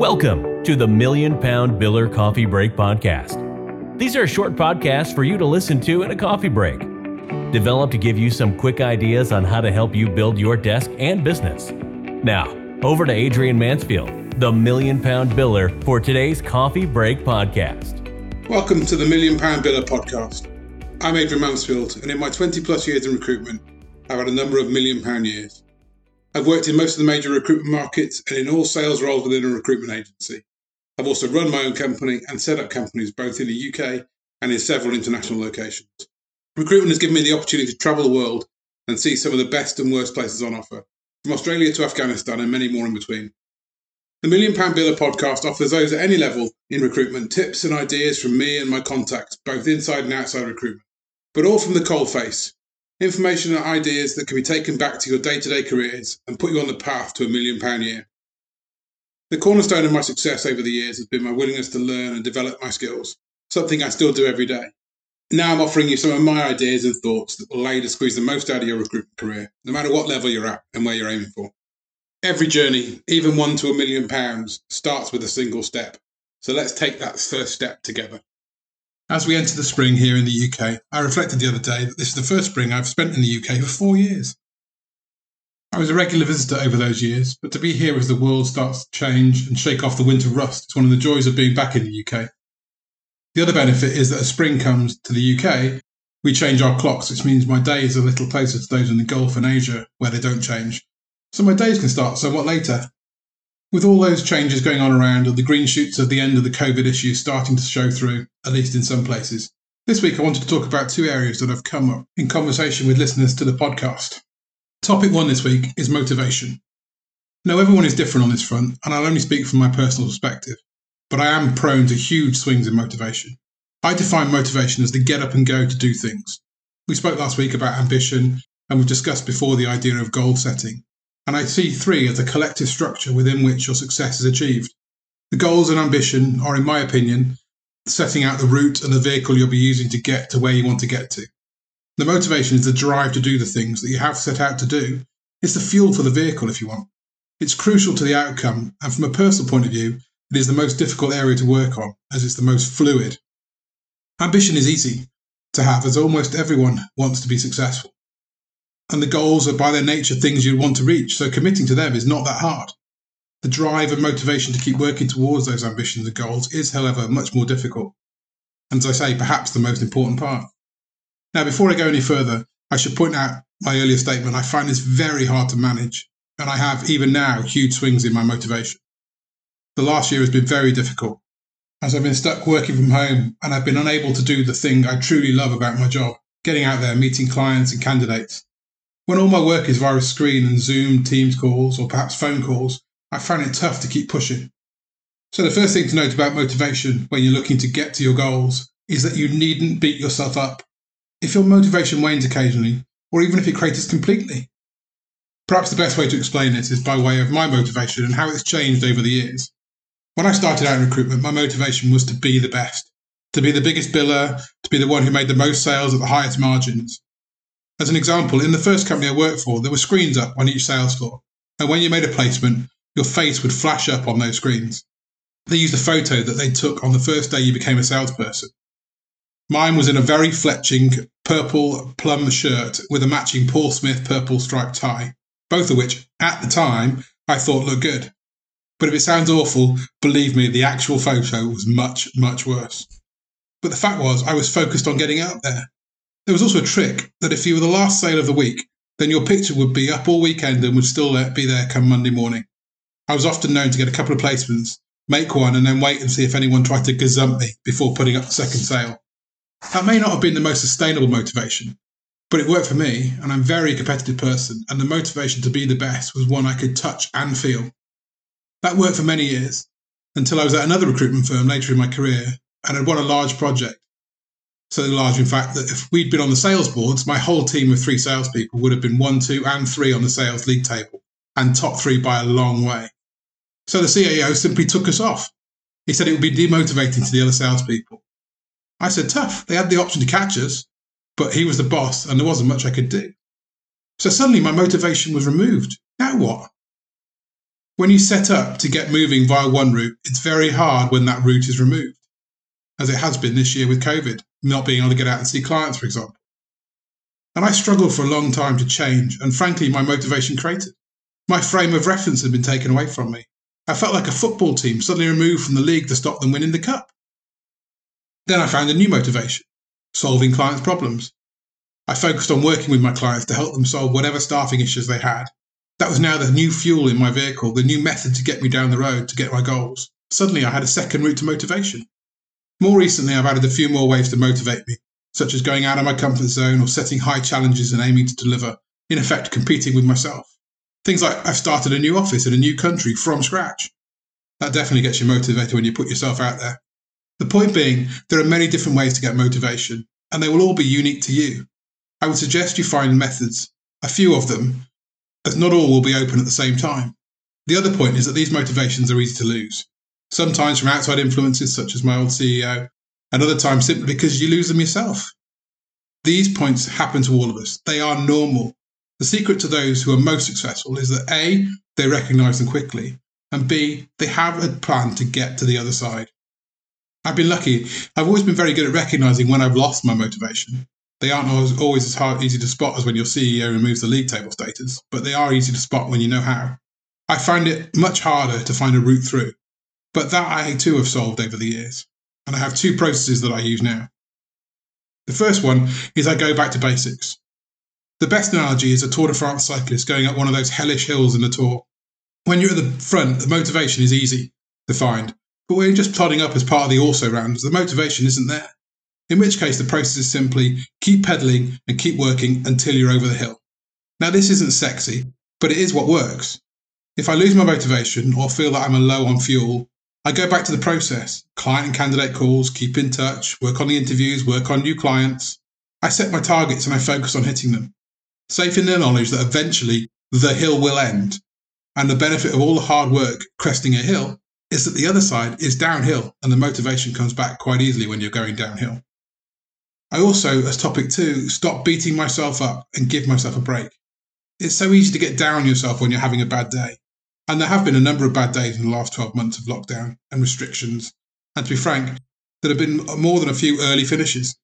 Welcome to the Million Pound Biller Coffee Break Podcast. These are short podcasts for you to listen to in a coffee break, developed to give you some quick ideas on how to help you build your desk and business. Now, over to Adrian Mansfield, the Million Pound Biller, for today's Coffee Break Podcast. Welcome to the Million Pound Biller Podcast. I'm Adrian Mansfield, and in my 20 plus years in recruitment, I've had a number of million pound years. I've worked in most of the major recruitment markets and in all sales roles within a recruitment agency. I've also run my own company and set up companies both in the UK and in several international locations. Recruitment has given me the opportunity to travel the world and see some of the best and worst places on offer, from Australia to Afghanistan and many more in between. The Million Pound Biller podcast offers those at any level in recruitment tips and ideas from me and my contacts, both inside and outside recruitment, but all from the coalface information and ideas that can be taken back to your day to day careers and put you on the path to a million pound year. The cornerstone of my success over the years has been my willingness to learn and develop my skills, something I still do every day. Now I'm offering you some of my ideas and thoughts that will allow you to squeeze the most out of your recruitment career, no matter what level you're at and where you're aiming for. Every journey, even one to a million pounds, starts with a single step. So let's take that first step together. As we enter the spring here in the UK, I reflected the other day that this is the first spring I've spent in the UK for four years. I was a regular visitor over those years, but to be here as the world starts to change and shake off the winter rust is one of the joys of being back in the UK. The other benefit is that as spring comes to the UK, we change our clocks, which means my days are a little closer to those in the Gulf and Asia where they don't change. So my days can start somewhat later, with all those changes going on around and the green shoots of the end of the COVID issue starting to show through, at least in some places, this week I wanted to talk about two areas that have come up in conversation with listeners to the podcast. Topic one this week is motivation. Now, everyone is different on this front, and I'll only speak from my personal perspective, but I am prone to huge swings in motivation. I define motivation as the get up and go to do things. We spoke last week about ambition, and we've discussed before the idea of goal setting and I see three as the collective structure within which your success is achieved. The goals and ambition are, in my opinion, setting out the route and the vehicle you'll be using to get to where you want to get to. The motivation is the drive to do the things that you have set out to do. It's the fuel for the vehicle, if you want. It's crucial to the outcome, and from a personal point of view, it is the most difficult area to work on, as it's the most fluid. Ambition is easy to have, as almost everyone wants to be successful and the goals are by their nature things you want to reach. So committing to them is not that hard. The drive and motivation to keep working towards those ambitions and goals is, however, much more difficult. And as I say, perhaps the most important part. Now, before I go any further, I should point out my earlier statement. I find this very hard to manage, and I have, even now, huge swings in my motivation. The last year has been very difficult, as I've been stuck working from home and I've been unable to do the thing I truly love about my job getting out there, meeting clients and candidates, when all my work is via a screen and Zoom, Teams calls, or perhaps phone calls, I find it tough to keep pushing. So, the first thing to note about motivation when you're looking to get to your goals is that you needn't beat yourself up. If your motivation wanes occasionally, or even if it craters completely, perhaps the best way to explain this is by way of my motivation and how it's changed over the years. When I started out in recruitment, my motivation was to be the best, to be the biggest biller, to be the one who made the most sales at the highest margins. As an example, in the first company I worked for, there were screens up on each sales floor. And when you made a placement, your face would flash up on those screens. They used a photo that they took on the first day you became a salesperson. Mine was in a very fletching purple plum shirt with a matching Paul Smith purple striped tie, both of which, at the time, I thought looked good. But if it sounds awful, believe me, the actual photo was much, much worse. But the fact was, I was focused on getting out there. There was also a trick that if you were the last sale of the week, then your picture would be up all weekend and would still be there come Monday morning. I was often known to get a couple of placements, make one, and then wait and see if anyone tried to gazump me before putting up the second sale. That may not have been the most sustainable motivation, but it worked for me, and I'm a very competitive person, and the motivation to be the best was one I could touch and feel. That worked for many years, until I was at another recruitment firm later in my career and had won a large project so large, in fact, that if we'd been on the sales boards, my whole team of three salespeople would have been one, two, and three on the sales league table, and top three by a long way. So the CEO simply took us off. He said it would be demotivating to the other salespeople. I said, tough. They had the option to catch us, but he was the boss, and there wasn't much I could do. So suddenly my motivation was removed. Now what? When you set up to get moving via one route, it's very hard when that route is removed, as it has been this year with COVID, not being able to get out and see clients, for example. And I struggled for a long time to change, and frankly, my motivation cratered. My frame of reference had been taken away from me. I felt like a football team suddenly removed from the league to stop them winning the cup. Then I found a new motivation solving clients' problems. I focused on working with my clients to help them solve whatever staffing issues they had. That was now the new fuel in my vehicle, the new method to get me down the road to get my goals. Suddenly, I had a second route to motivation. More recently, I've added a few more ways to motivate me, such as going out of my comfort zone or setting high challenges and aiming to deliver, in effect, competing with myself. Things like I've started a new office in a new country from scratch. That definitely gets you motivated when you put yourself out there. The point being, there are many different ways to get motivation, and they will all be unique to you. I would suggest you find methods, a few of them, as not all will be open at the same time. The other point is that these motivations are easy to lose, sometimes from outside influences such as my old CEO, and other times simply because you lose them yourself. These points happen to all of us. They are normal. The secret to those who are most successful is that A, they recognize them quickly, and B, they have a plan to get to the other side. I've been lucky. I've always been very good at recognizing when I've lost my motivation. They aren't always, always as hard, easy to spot as when your CEO removes the league table status, but they are easy to spot when you know how. I find it much harder to find a route through, but that I too have solved over the years. And I have two processes that I use now. The first one is I go back to basics. The best analogy is a Tour de France cyclist going up one of those hellish hills in the Tour. When you're at the front, the motivation is easy to find, but when you're just plodding up as part of the also rounds, the motivation isn't there. In which case, the process is simply keep pedaling and keep working until you're over the hill. Now, this isn't sexy, but it is what works. If I lose my motivation or feel that I'm low on fuel, I go back to the process client and candidate calls, keep in touch, work on the interviews, work on new clients. I set my targets and I focus on hitting them safe in the knowledge that eventually the hill will end. And the benefit of all the hard work cresting a hill is that the other side is downhill and the motivation comes back quite easily when you're going downhill. I also, as topic two, stop beating myself up and give myself a break. It's so easy to get down on yourself when you're having a bad day. And there have been a number of bad days in the last 12 months of lockdown and restrictions. And to be frank, there have been more than a few early finishes.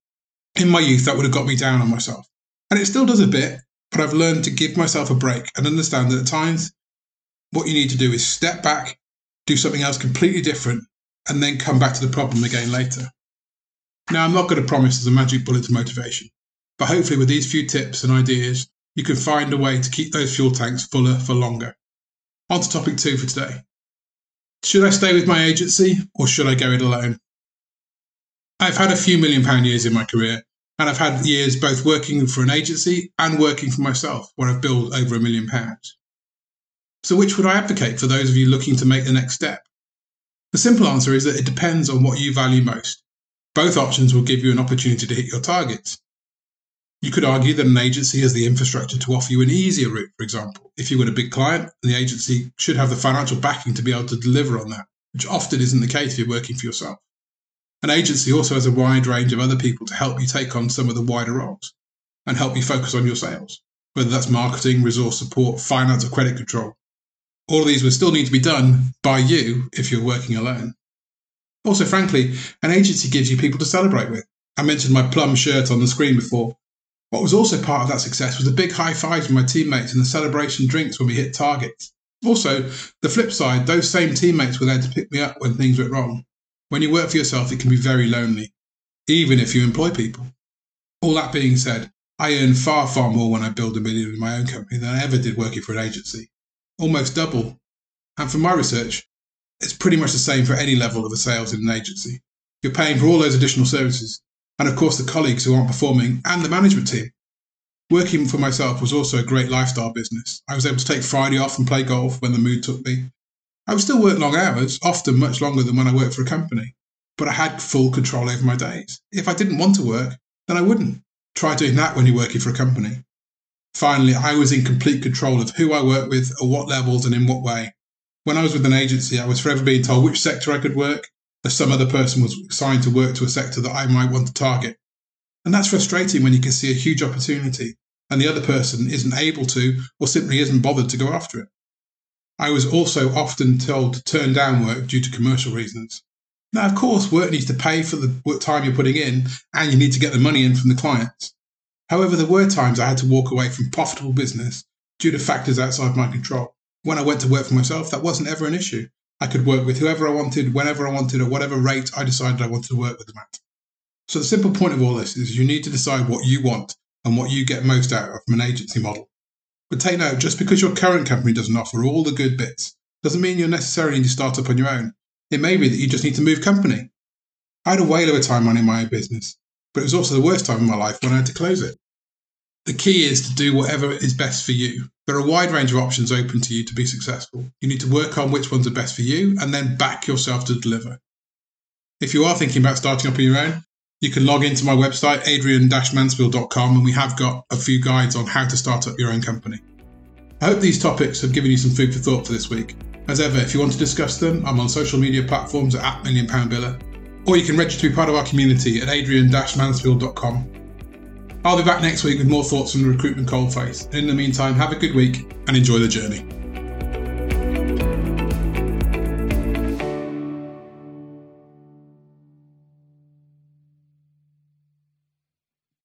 In my youth, that would have got me down on myself. And it still does a bit, but I've learned to give myself a break and understand that at times what you need to do is step back, do something else completely different, and then come back to the problem again later. Now, I'm not going to promise there's a magic bullet to motivation, but hopefully, with these few tips and ideas, you can find a way to keep those fuel tanks fuller for longer. On to topic two for today. Should I stay with my agency or should I go it alone? I've had a few million pound years in my career, and I've had years both working for an agency and working for myself, where I've billed over a million pounds. So, which would I advocate for those of you looking to make the next step? The simple answer is that it depends on what you value most. Both options will give you an opportunity to hit your targets. You could argue that an agency has the infrastructure to offer you an easier route, for example. If you were a big client, the agency should have the financial backing to be able to deliver on that, which often isn't the case if you're working for yourself. An agency also has a wide range of other people to help you take on some of the wider roles and help you focus on your sales, whether that's marketing, resource support, finance, or credit control. All of these would still need to be done by you if you're working alone. Also, frankly, an agency gives you people to celebrate with. I mentioned my plum shirt on the screen before. What was also part of that success was the big high fives with my teammates and the celebration drinks when we hit targets. Also, the flip side, those same teammates were there to pick me up when things went wrong. When you work for yourself, it can be very lonely, even if you employ people. All that being said, I earn far, far more when I billed a million in my own company than I ever did working for an agency. Almost double. And from my research, it's pretty much the same for any level of a sales in an agency. You're paying for all those additional services, and of course, the colleagues who aren't performing, and the management team. Working for myself was also a great lifestyle business. I was able to take Friday off and play golf when the mood took me. I would still work long hours, often much longer than when I worked for a company, but I had full control over my days. If I didn't want to work, then I wouldn't. Try doing that when you're working for a company. Finally, I was in complete control of who I worked with, at what levels, and in what way. When I was with an agency, I was forever being told which sector I could work, as some other person was assigned to work to a sector that I might want to target. And that's frustrating when you can see a huge opportunity and the other person isn't able to or simply isn't bothered to go after it. I was also often told to turn down work due to commercial reasons. Now, of course, work needs to pay for the time you're putting in, and you need to get the money in from the clients. However, there were times I had to walk away from profitable business due to factors outside my control. When I went to work for myself, that wasn't ever an issue. I could work with whoever I wanted, whenever I wanted, at whatever rate I decided I wanted to work with them at. So, the simple point of all this is you need to decide what you want and what you get most out of from an agency model. But take note, just because your current company doesn't offer all the good bits doesn't mean you're necessarily need to start up on your own. It may be that you just need to move company. I had a whale of a time running my own business, but it was also the worst time in my life when I had to close it. The key is to do whatever is best for you. There are a wide range of options open to you to be successful. You need to work on which ones are best for you and then back yourself to deliver. If you are thinking about starting up on your own, you can log into my website, adrian-mansfield.com, and we have got a few guides on how to start up your own company. I hope these topics have given you some food for thought for this week. As ever, if you want to discuss them, I'm on social media platforms at Million Pound Biller, or you can register to be part of our community at adrian-mansfield.com. I'll be back next week with more thoughts from the recruitment coalface. In the meantime, have a good week and enjoy the journey.